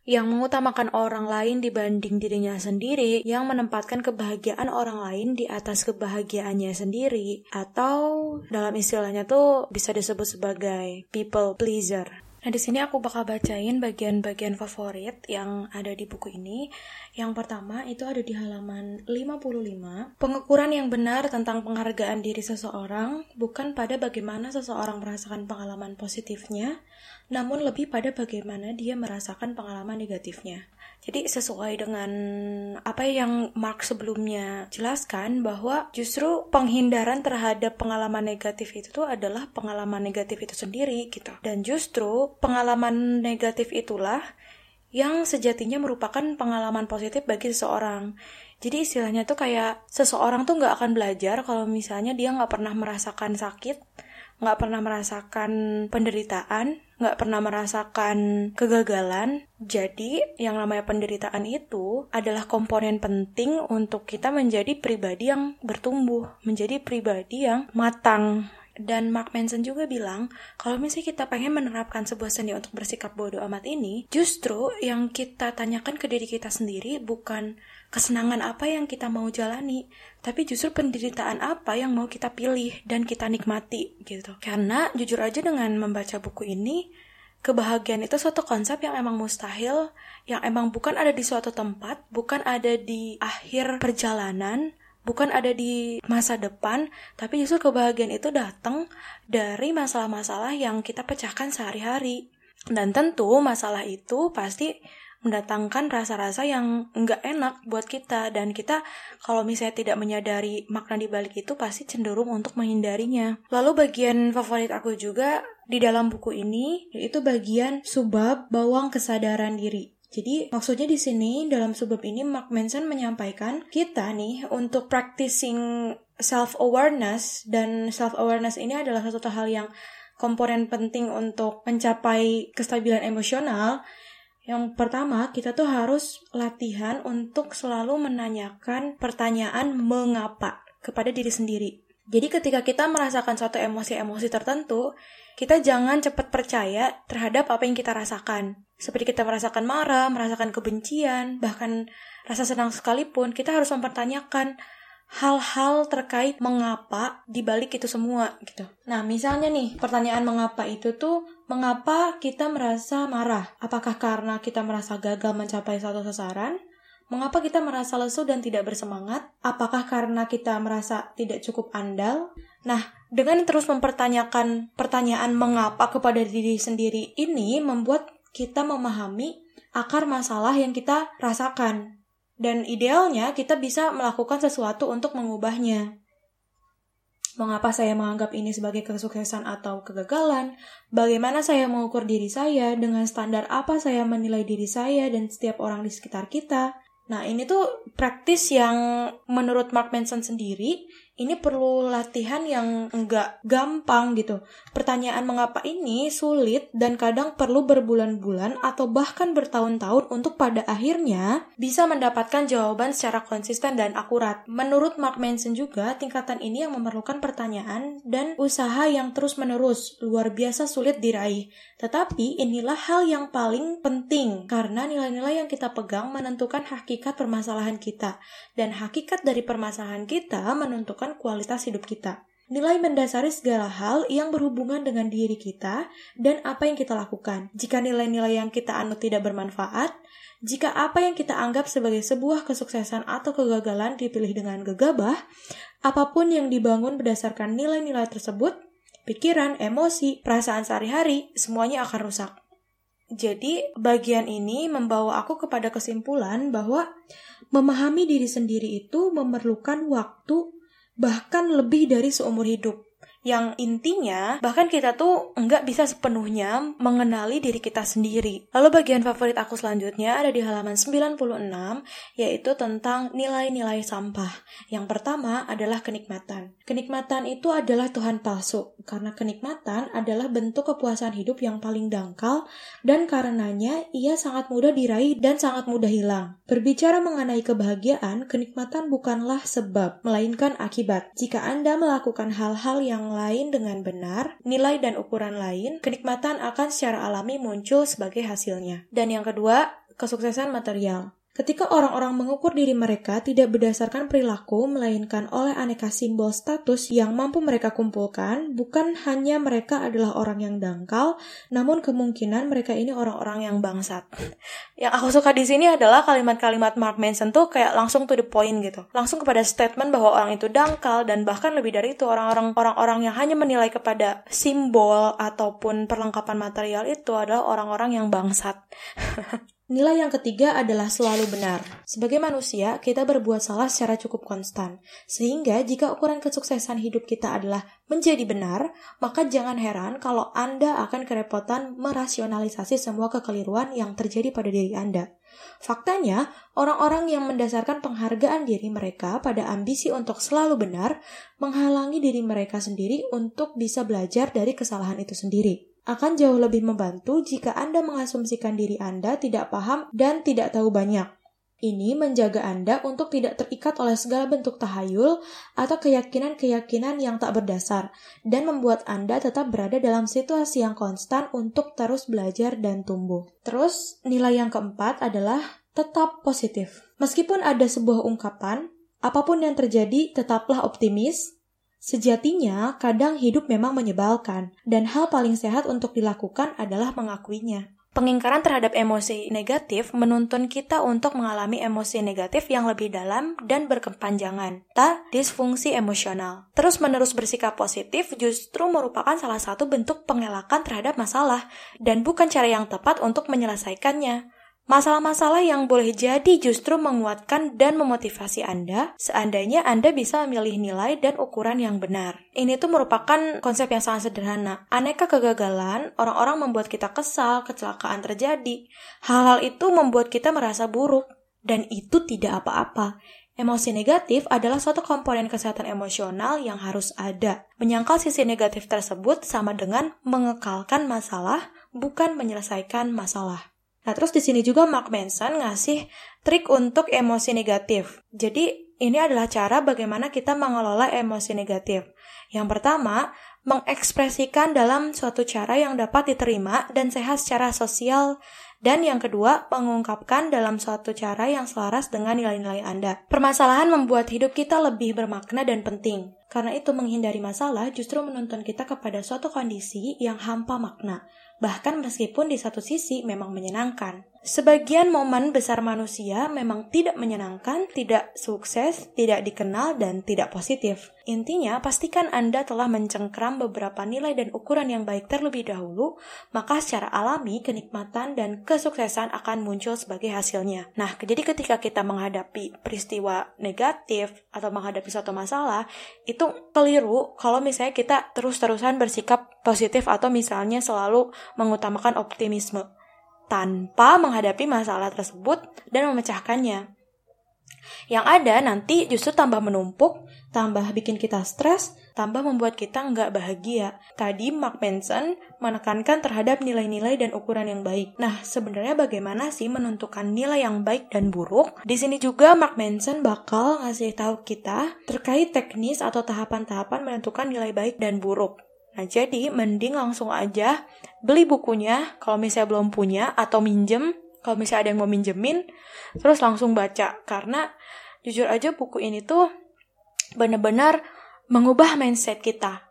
yang mengutamakan orang lain dibanding dirinya sendiri, yang menempatkan kebahagiaan orang lain di atas kebahagiaannya sendiri, atau dalam istilahnya tuh bisa disebut sebagai people pleaser. Nah, di sini aku bakal bacain bagian-bagian favorit yang ada di buku ini. Yang pertama itu ada di halaman 55. Pengukuran yang benar tentang penghargaan diri seseorang bukan pada bagaimana seseorang merasakan pengalaman positifnya, namun lebih pada bagaimana dia merasakan pengalaman negatifnya. Jadi sesuai dengan apa yang Mark sebelumnya jelaskan bahwa justru penghindaran terhadap pengalaman negatif itu tuh adalah pengalaman negatif itu sendiri gitu. Dan justru pengalaman negatif itulah yang sejatinya merupakan pengalaman positif bagi seseorang. Jadi istilahnya tuh kayak seseorang tuh nggak akan belajar kalau misalnya dia nggak pernah merasakan sakit, nggak pernah merasakan penderitaan, nggak pernah merasakan kegagalan. Jadi, yang namanya penderitaan itu adalah komponen penting untuk kita menjadi pribadi yang bertumbuh, menjadi pribadi yang matang. Dan Mark Manson juga bilang, kalau misalnya kita pengen menerapkan sebuah seni untuk bersikap bodoh amat ini, justru yang kita tanyakan ke diri kita sendiri bukan kesenangan apa yang kita mau jalani, tapi justru penderitaan apa yang mau kita pilih dan kita nikmati gitu. Karena jujur aja dengan membaca buku ini, kebahagiaan itu suatu konsep yang emang mustahil, yang emang bukan ada di suatu tempat, bukan ada di akhir perjalanan, bukan ada di masa depan, tapi justru kebahagiaan itu datang dari masalah-masalah yang kita pecahkan sehari-hari. Dan tentu masalah itu pasti mendatangkan rasa-rasa yang nggak enak buat kita dan kita kalau misalnya tidak menyadari makna di balik itu pasti cenderung untuk menghindarinya. Lalu bagian favorit aku juga di dalam buku ini yaitu bagian subbab bawang kesadaran diri. Jadi maksudnya di sini dalam subbab ini Mark Manson menyampaikan kita nih untuk practicing self awareness dan self awareness ini adalah satu hal yang komponen penting untuk mencapai kestabilan emosional yang pertama, kita tuh harus latihan untuk selalu menanyakan pertanyaan mengapa kepada diri sendiri. Jadi ketika kita merasakan suatu emosi-emosi tertentu, kita jangan cepat percaya terhadap apa yang kita rasakan. Seperti kita merasakan marah, merasakan kebencian, bahkan rasa senang sekalipun, kita harus mempertanyakan hal-hal terkait mengapa dibalik itu semua gitu. Nah, misalnya nih, pertanyaan mengapa itu tuh mengapa kita merasa marah? Apakah karena kita merasa gagal mencapai suatu sasaran? Mengapa kita merasa lesu dan tidak bersemangat? Apakah karena kita merasa tidak cukup andal? Nah, dengan terus mempertanyakan pertanyaan mengapa kepada diri sendiri ini membuat kita memahami akar masalah yang kita rasakan dan idealnya kita bisa melakukan sesuatu untuk mengubahnya. Mengapa saya menganggap ini sebagai kesuksesan atau kegagalan? Bagaimana saya mengukur diri saya? Dengan standar apa saya menilai diri saya dan setiap orang di sekitar kita? Nah, ini tuh praktis yang menurut Mark Manson sendiri ini perlu latihan yang enggak gampang gitu. Pertanyaan mengapa ini sulit dan kadang perlu berbulan-bulan atau bahkan bertahun-tahun untuk pada akhirnya bisa mendapatkan jawaban secara konsisten dan akurat. Menurut Mark Manson juga, tingkatan ini yang memerlukan pertanyaan dan usaha yang terus-menerus, luar biasa sulit diraih. Tetapi inilah hal yang paling penting karena nilai-nilai yang kita pegang menentukan hakikat permasalahan kita dan hakikat dari permasalahan kita menentukan menentukan kualitas hidup kita. Nilai mendasari segala hal yang berhubungan dengan diri kita dan apa yang kita lakukan. Jika nilai-nilai yang kita anut tidak bermanfaat, jika apa yang kita anggap sebagai sebuah kesuksesan atau kegagalan dipilih dengan gegabah, apa pun yang dibangun berdasarkan nilai-nilai tersebut, pikiran, emosi, perasaan sehari-hari, semuanya akan rusak. Jadi, bagian ini membawa aku kepada kesimpulan bahwa memahami diri sendiri itu memerlukan waktu bahkan lebih dari seumur hidup yang intinya bahkan kita tuh nggak bisa sepenuhnya mengenali diri kita sendiri. Lalu bagian favorit aku selanjutnya ada di halaman 96 yaitu tentang nilai-nilai sampah. Yang pertama adalah kenikmatan. Kenikmatan itu adalah Tuhan palsu karena kenikmatan adalah bentuk kepuasan hidup yang paling dangkal dan karenanya ia sangat mudah diraih dan sangat mudah hilang. Berbicara mengenai kebahagiaan, kenikmatan bukanlah sebab melainkan akibat. Jika Anda melakukan hal-hal yang lain dengan benar, nilai dan ukuran lain, kenikmatan akan secara alami muncul sebagai hasilnya. Dan yang kedua, kesuksesan material. Ketika orang-orang mengukur diri mereka tidak berdasarkan perilaku, melainkan oleh aneka simbol status yang mampu mereka kumpulkan, bukan hanya mereka adalah orang yang dangkal, namun kemungkinan mereka ini orang-orang yang bangsat. yang aku suka di sini adalah kalimat-kalimat Mark Manson tuh kayak langsung to the point gitu. Langsung kepada statement bahwa orang itu dangkal dan bahkan lebih dari itu orang-orang orang-orang yang hanya menilai kepada simbol ataupun perlengkapan material itu adalah orang-orang yang bangsat. Nilai yang ketiga adalah selalu benar. Sebagai manusia, kita berbuat salah secara cukup konstan. Sehingga jika ukuran kesuksesan hidup kita adalah menjadi benar, maka jangan heran kalau Anda akan kerepotan merasionalisasi semua kekeliruan yang terjadi pada diri Anda. Faktanya, orang-orang yang mendasarkan penghargaan diri mereka pada ambisi untuk selalu benar menghalangi diri mereka sendiri untuk bisa belajar dari kesalahan itu sendiri akan jauh lebih membantu jika Anda mengasumsikan diri Anda tidak paham dan tidak tahu banyak. Ini menjaga Anda untuk tidak terikat oleh segala bentuk tahayul atau keyakinan-keyakinan yang tak berdasar, dan membuat Anda tetap berada dalam situasi yang konstan untuk terus belajar dan tumbuh. Terus, nilai yang keempat adalah tetap positif. Meskipun ada sebuah ungkapan, apa pun yang terjadi, tetaplah optimis, Sejatinya, kadang hidup memang menyebalkan, dan hal paling sehat untuk dilakukan adalah mengakuinya. Pengingkaran terhadap emosi negatif menuntun kita untuk mengalami emosi negatif yang lebih dalam dan berkepanjangan, tak disfungsi emosional. Terus-menerus bersikap positif justru merupakan salah satu bentuk pengelakan terhadap masalah, dan bukan cara yang tepat untuk menyelesaikannya. Masalah-masalah yang boleh jadi justru menguatkan dan memotivasi Anda seandainya Anda bisa memilih nilai dan ukuran yang benar. Ini tuh merupakan konsep yang sangat sederhana. Aneka kegagalan, orang-orang membuat kita kesal, kecelakaan terjadi. Hal-hal itu membuat kita merasa buruk. Dan itu tidak apa-apa. Emosi negatif adalah suatu komponen kesehatan emosional yang harus ada. Menyangkal sisi negatif tersebut sama dengan mengekalkan masalah, bukan menyelesaikan masalah. Nah, terus di sini juga Mark Manson ngasih trik untuk emosi negatif. Jadi, ini adalah cara bagaimana kita mengelola emosi negatif. Yang pertama, mengekspresikan dalam suatu cara yang dapat diterima dan sehat secara sosial. Dan yang kedua, mengungkapkan dalam suatu cara yang selaras dengan nilai-nilai Anda. Permasalahan membuat hidup kita lebih bermakna dan penting. Karena itu menghindari masalah justru menuntun kita kepada suatu kondisi yang hampa makna bahkan meskipun di satu sisi memang menyenangkan. Sebagian momen besar manusia memang tidak menyenangkan, tidak sukses, tidak dikenal, dan tidak positif. Intinya, pastikan Anda telah mencengkram beberapa nilai dan ukuran yang baik terlebih dahulu, maka secara alami kenikmatan dan kesuksesan akan muncul sebagai hasilnya. Nah, jadi ketika kita menghadapi peristiwa negatif atau menghadapi suatu masalah, itu keliru kalau misalnya kita terus-terusan bersikap positif atau misalnya selalu mengutamakan optimisme tanpa menghadapi masalah tersebut dan memecahkannya. Yang ada nanti justru tambah menumpuk, tambah bikin kita stres, tambah membuat kita nggak bahagia. Tadi Mark Manson menekankan terhadap nilai-nilai dan ukuran yang baik. Nah, sebenarnya bagaimana sih menentukan nilai yang baik dan buruk? Di sini juga Mark Manson bakal ngasih tahu kita terkait teknis atau tahapan-tahapan menentukan nilai baik dan buruk. Nah, jadi mending langsung aja beli bukunya kalau misalnya belum punya atau minjem kalau misalnya ada yang mau minjemin terus langsung baca karena jujur aja buku ini tuh benar-benar mengubah mindset kita.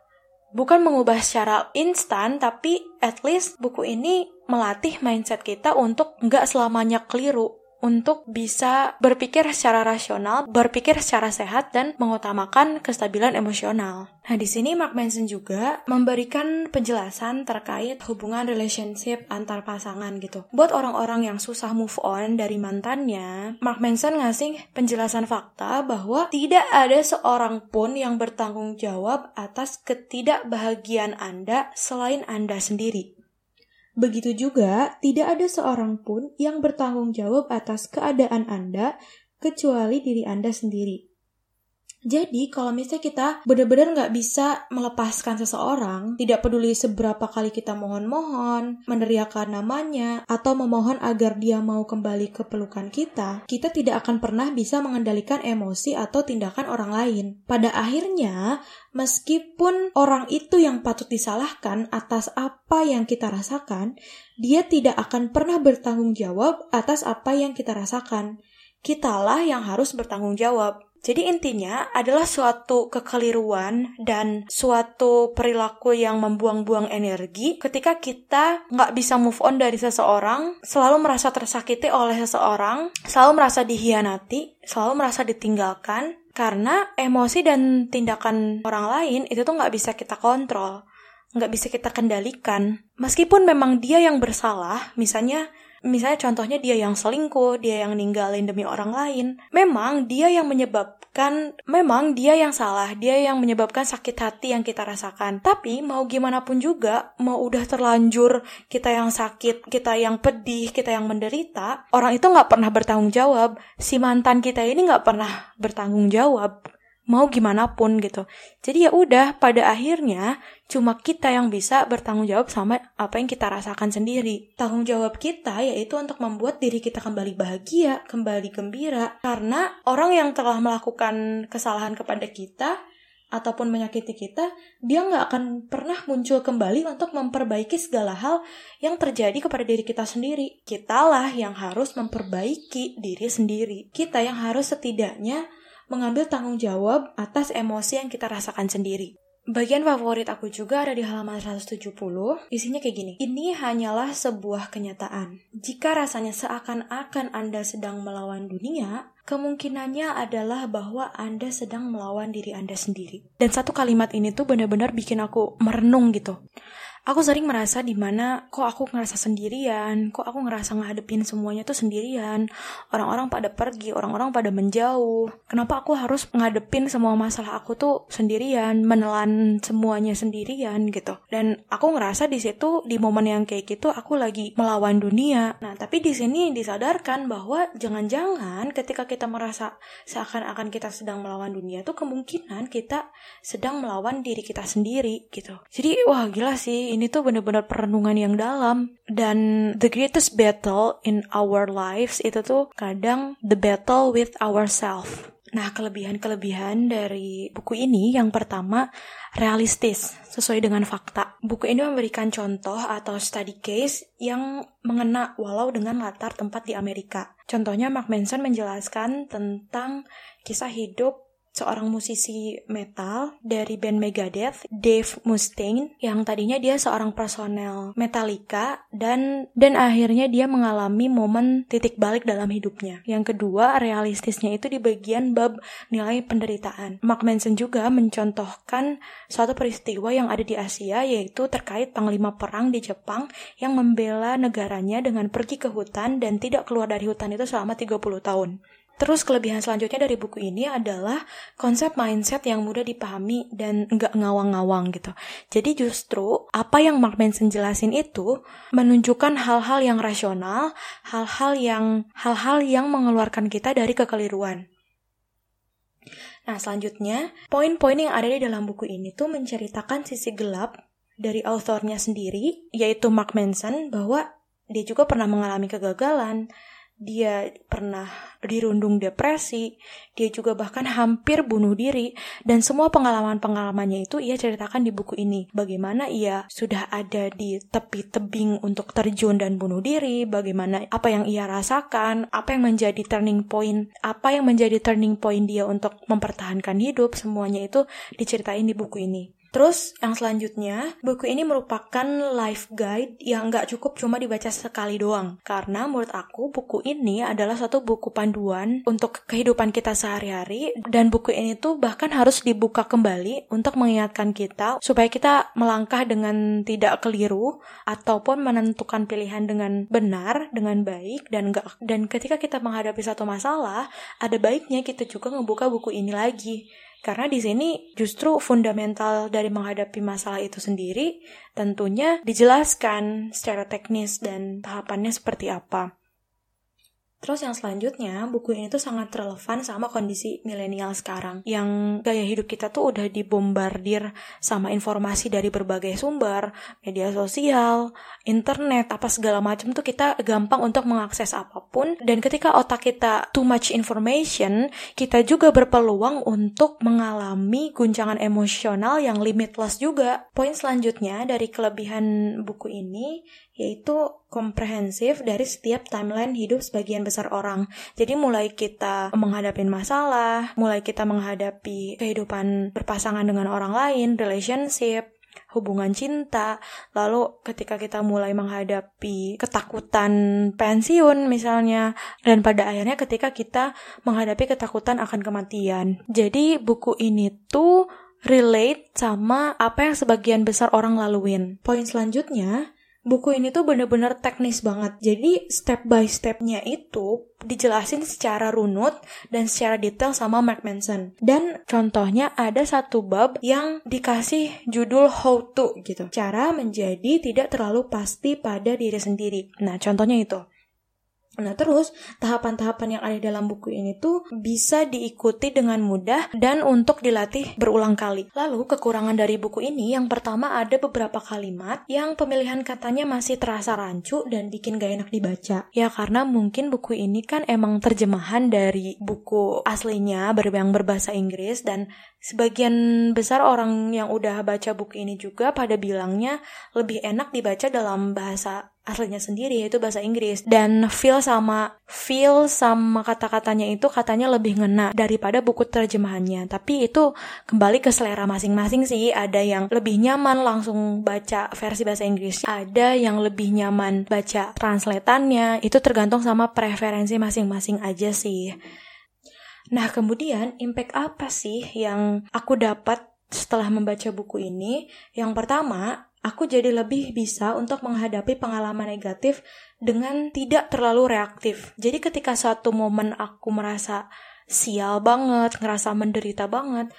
Bukan mengubah secara instan, tapi at least buku ini melatih mindset kita untuk nggak selamanya keliru untuk bisa berpikir secara rasional, berpikir secara sehat, dan mengutamakan kestabilan emosional. Nah, di sini Mark Manson juga memberikan penjelasan terkait hubungan relationship antar pasangan gitu. Buat orang-orang yang susah move on dari mantannya, Mark Manson ngasih penjelasan fakta bahwa tidak ada seorang pun yang bertanggung jawab atas ketidakbahagiaan Anda selain Anda sendiri. Begitu juga, tidak ada seorang pun yang bertanggung jawab atas keadaan Anda kecuali diri Anda sendiri. Jadi kalau misalnya kita benar-benar nggak bisa melepaskan seseorang, tidak peduli seberapa kali kita mohon-mohon, meneriakan namanya, atau memohon agar dia mau kembali ke pelukan kita, kita tidak akan pernah bisa mengendalikan emosi atau tindakan orang lain. Pada akhirnya, meskipun orang itu yang patut disalahkan atas apa yang kita rasakan, dia tidak akan pernah bertanggung jawab atas apa yang kita rasakan. Kitalah yang harus bertanggung jawab. Jadi intinya adalah suatu kekeliruan dan suatu perilaku yang membuang-buang energi ketika kita nggak bisa move on dari seseorang, selalu merasa tersakiti oleh seseorang, selalu merasa dihianati, selalu merasa ditinggalkan, karena emosi dan tindakan orang lain itu tuh nggak bisa kita kontrol, nggak bisa kita kendalikan. Meskipun memang dia yang bersalah, misalnya Misalnya contohnya dia yang selingkuh, dia yang ninggalin demi orang lain. Memang dia yang menyebabkan, memang dia yang salah, dia yang menyebabkan sakit hati yang kita rasakan. Tapi mau gimana pun juga, mau udah terlanjur kita yang sakit, kita yang pedih, kita yang menderita, orang itu nggak pernah bertanggung jawab. Si mantan kita ini nggak pernah bertanggung jawab mau gimana pun gitu. Jadi ya udah pada akhirnya cuma kita yang bisa bertanggung jawab sama apa yang kita rasakan sendiri. Tanggung jawab kita yaitu untuk membuat diri kita kembali bahagia, kembali gembira. Karena orang yang telah melakukan kesalahan kepada kita ataupun menyakiti kita, dia nggak akan pernah muncul kembali untuk memperbaiki segala hal yang terjadi kepada diri kita sendiri. Kitalah yang harus memperbaiki diri sendiri. Kita yang harus setidaknya mengambil tanggung jawab atas emosi yang kita rasakan sendiri. Bagian favorit aku juga ada di halaman 170. Isinya kayak gini. Ini hanyalah sebuah kenyataan. Jika rasanya seakan-akan Anda sedang melawan dunia, kemungkinannya adalah bahwa Anda sedang melawan diri Anda sendiri. Dan satu kalimat ini tuh benar-benar bikin aku merenung gitu aku sering merasa di mana kok aku ngerasa sendirian, kok aku ngerasa ngadepin semuanya tuh sendirian. Orang-orang pada pergi, orang-orang pada menjauh. Kenapa aku harus ngadepin semua masalah aku tuh sendirian, menelan semuanya sendirian gitu. Dan aku ngerasa di situ di momen yang kayak gitu aku lagi melawan dunia. Nah, tapi di sini disadarkan bahwa jangan-jangan ketika kita merasa seakan-akan kita sedang melawan dunia tuh kemungkinan kita sedang melawan diri kita sendiri gitu. Jadi wah gila sih ini tuh bener-bener perenungan yang dalam dan the greatest battle in our lives itu tuh kadang the battle with ourselves. Nah, kelebihan-kelebihan dari buku ini yang pertama realistis, sesuai dengan fakta. Buku ini memberikan contoh atau study case yang mengena walau dengan latar tempat di Amerika. Contohnya Mark Manson menjelaskan tentang kisah hidup seorang musisi metal dari band Megadeth, Dave Mustaine, yang tadinya dia seorang personel Metallica dan dan akhirnya dia mengalami momen titik balik dalam hidupnya. Yang kedua, realistisnya itu di bagian bab nilai penderitaan. Mark Manson juga mencontohkan suatu peristiwa yang ada di Asia yaitu terkait panglima perang di Jepang yang membela negaranya dengan pergi ke hutan dan tidak keluar dari hutan itu selama 30 tahun. Terus kelebihan selanjutnya dari buku ini adalah konsep mindset yang mudah dipahami dan nggak ngawang-ngawang gitu. Jadi justru apa yang Mark Manson jelasin itu menunjukkan hal-hal yang rasional, hal-hal yang hal-hal yang mengeluarkan kita dari kekeliruan. Nah selanjutnya, poin-poin yang ada di dalam buku ini tuh menceritakan sisi gelap dari authornya sendiri, yaitu Mark Manson, bahwa dia juga pernah mengalami kegagalan, dia pernah dirundung depresi, dia juga bahkan hampir bunuh diri, dan semua pengalaman-pengalamannya itu ia ceritakan di buku ini. Bagaimana ia sudah ada di tepi tebing untuk terjun dan bunuh diri, bagaimana apa yang ia rasakan, apa yang menjadi turning point, apa yang menjadi turning point dia untuk mempertahankan hidup, semuanya itu diceritain di buku ini. Terus yang selanjutnya, buku ini merupakan life guide yang nggak cukup cuma dibaca sekali doang. Karena menurut aku buku ini adalah satu buku panduan untuk kehidupan kita sehari-hari dan buku ini tuh bahkan harus dibuka kembali untuk mengingatkan kita supaya kita melangkah dengan tidak keliru ataupun menentukan pilihan dengan benar, dengan baik dan enggak dan ketika kita menghadapi satu masalah, ada baiknya kita juga ngebuka buku ini lagi karena di sini justru fundamental dari menghadapi masalah itu sendiri tentunya dijelaskan secara teknis dan tahapannya seperti apa. Terus yang selanjutnya, buku ini tuh sangat relevan sama kondisi milenial sekarang. Yang gaya hidup kita tuh udah dibombardir sama informasi dari berbagai sumber, media sosial, internet, apa segala macam tuh kita gampang untuk mengakses apa pun. Dan ketika otak kita too much information, kita juga berpeluang untuk mengalami guncangan emosional yang limitless juga. Poin selanjutnya dari kelebihan buku ini yaitu komprehensif dari setiap timeline hidup sebagian besar orang. Jadi mulai kita menghadapi masalah, mulai kita menghadapi kehidupan berpasangan dengan orang lain, relationship, hubungan cinta, lalu ketika kita mulai menghadapi ketakutan pensiun misalnya, dan pada akhirnya ketika kita menghadapi ketakutan akan kematian. Jadi buku ini tuh relate sama apa yang sebagian besar orang laluin. Poin selanjutnya, buku ini tuh bener-bener teknis banget. Jadi step by stepnya itu dijelasin secara runut dan secara detail sama Mark Manson. Dan contohnya ada satu bab yang dikasih judul how to gitu. Cara menjadi tidak terlalu pasti pada diri sendiri. Nah contohnya itu. Nah terus tahapan-tahapan yang ada dalam buku ini tuh bisa diikuti dengan mudah dan untuk dilatih berulang kali. Lalu kekurangan dari buku ini yang pertama ada beberapa kalimat yang pemilihan katanya masih terasa rancu dan bikin gak enak dibaca. Ya karena mungkin buku ini kan emang terjemahan dari buku aslinya yang berbahasa Inggris dan sebagian besar orang yang udah baca buku ini juga pada bilangnya lebih enak dibaca dalam bahasa aslinya sendiri yaitu bahasa Inggris. Dan feel sama feel sama kata-katanya itu katanya lebih ngena daripada buku terjemahannya. Tapi itu kembali ke selera masing-masing sih. Ada yang lebih nyaman langsung baca versi bahasa Inggris ada yang lebih nyaman baca translatannya itu tergantung sama preferensi masing-masing aja sih. Nah kemudian impact apa sih yang aku dapat setelah membaca buku ini? Yang pertama aku jadi lebih bisa untuk menghadapi pengalaman negatif dengan tidak terlalu reaktif. Jadi ketika suatu momen aku merasa sial banget, ngerasa menderita banget,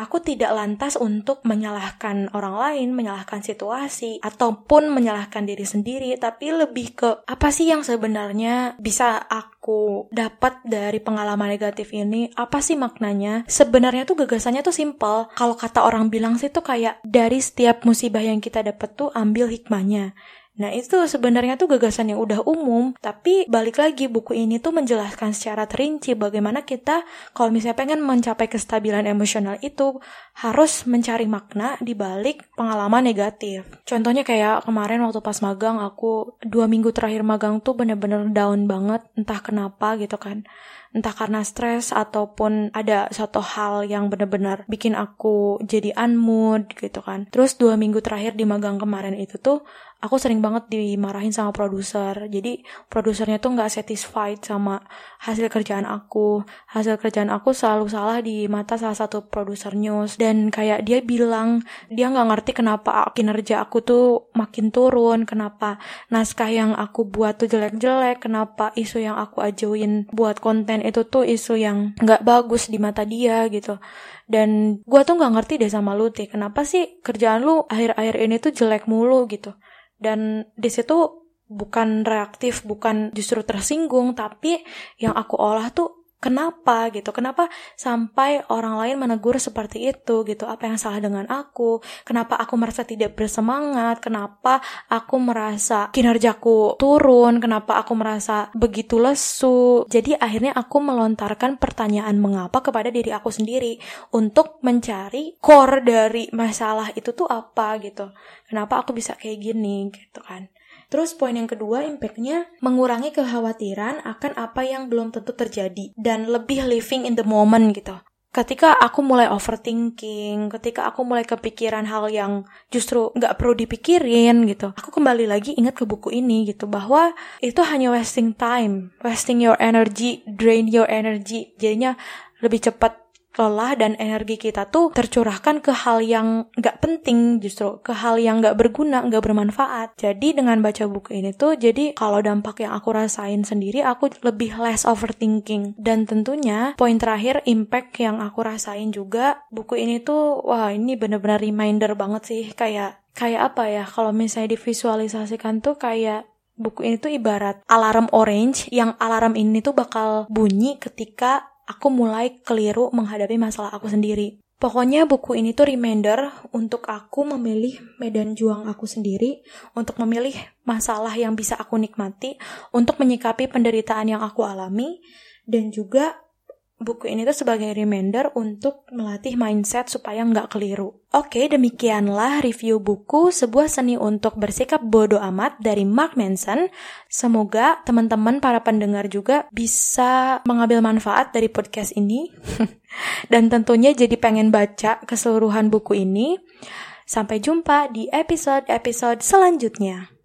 aku tidak lantas untuk menyalahkan orang lain, menyalahkan situasi, ataupun menyalahkan diri sendiri, tapi lebih ke apa sih yang sebenarnya bisa aku dapat dari pengalaman negatif ini, apa sih maknanya? Sebenarnya tuh gagasannya tuh simple. Kalau kata orang bilang sih tuh kayak dari setiap musibah yang kita dapat tuh ambil hikmahnya. Nah itu sebenarnya tuh gagasan yang udah umum, tapi balik lagi buku ini tuh menjelaskan secara terinci bagaimana kita kalau misalnya pengen mencapai kestabilan emosional itu harus mencari makna di balik pengalaman negatif. Contohnya kayak kemarin waktu pas magang aku dua minggu terakhir magang tuh bener-bener down banget, entah kenapa gitu kan entah karena stres ataupun ada satu hal yang benar-benar bikin aku jadi unmood gitu kan. Terus dua minggu terakhir di magang kemarin itu tuh aku sering banget dimarahin sama produser. Jadi produsernya tuh nggak satisfied sama hasil kerjaan aku. Hasil kerjaan aku selalu salah di mata salah satu produser news dan kayak dia bilang dia nggak ngerti kenapa kinerja aku tuh makin turun, kenapa naskah yang aku buat tuh jelek-jelek, kenapa isu yang aku ajuin buat konten itu tuh isu yang nggak bagus di mata dia gitu. Dan gue tuh nggak ngerti deh sama lu tih kenapa sih kerjaan lu akhir-akhir ini tuh jelek mulu gitu? Dan di situ bukan reaktif bukan justru tersinggung tapi yang aku olah tuh kenapa gitu? Kenapa sampai orang lain menegur seperti itu gitu? Apa yang salah dengan aku? Kenapa aku merasa tidak bersemangat? Kenapa aku merasa kinerjaku turun? Kenapa aku merasa begitu lesu? Jadi akhirnya aku melontarkan pertanyaan mengapa kepada diri aku sendiri untuk mencari core dari masalah itu tuh apa gitu? Kenapa aku bisa kayak gini gitu kan Terus poin yang kedua, impactnya mengurangi kekhawatiran akan apa yang belum tentu terjadi dan lebih living in the moment gitu. Ketika aku mulai overthinking, ketika aku mulai kepikiran hal yang justru nggak perlu dipikirin gitu, aku kembali lagi ingat ke buku ini gitu bahwa itu hanya wasting time, wasting your energy, drain your energy. Jadinya lebih cepat lelah dan energi kita tuh tercurahkan ke hal yang gak penting justru ke hal yang gak berguna gak bermanfaat. Jadi dengan baca buku ini tuh jadi kalau dampak yang aku rasain sendiri aku lebih less overthinking. Dan tentunya poin terakhir impact yang aku rasain juga buku ini tuh wah ini bener-bener reminder banget sih. Kayak kayak apa ya kalau misalnya divisualisasikan tuh kayak buku ini tuh ibarat alarm orange yang alarm ini tuh bakal bunyi ketika aku mulai keliru menghadapi masalah aku sendiri. Pokoknya buku ini tuh reminder untuk aku memilih medan juang aku sendiri, untuk memilih masalah yang bisa aku nikmati, untuk menyikapi penderitaan yang aku alami, dan juga buku ini tuh sebagai reminder untuk melatih mindset supaya nggak keliru. Oke, demikianlah review buku Sebuah Seni Untuk Bersikap Bodoh Amat dari Mark Manson. Semoga teman-teman para pendengar juga bisa mengambil manfaat dari podcast ini. Dan tentunya jadi pengen baca keseluruhan buku ini. Sampai jumpa di episode-episode selanjutnya.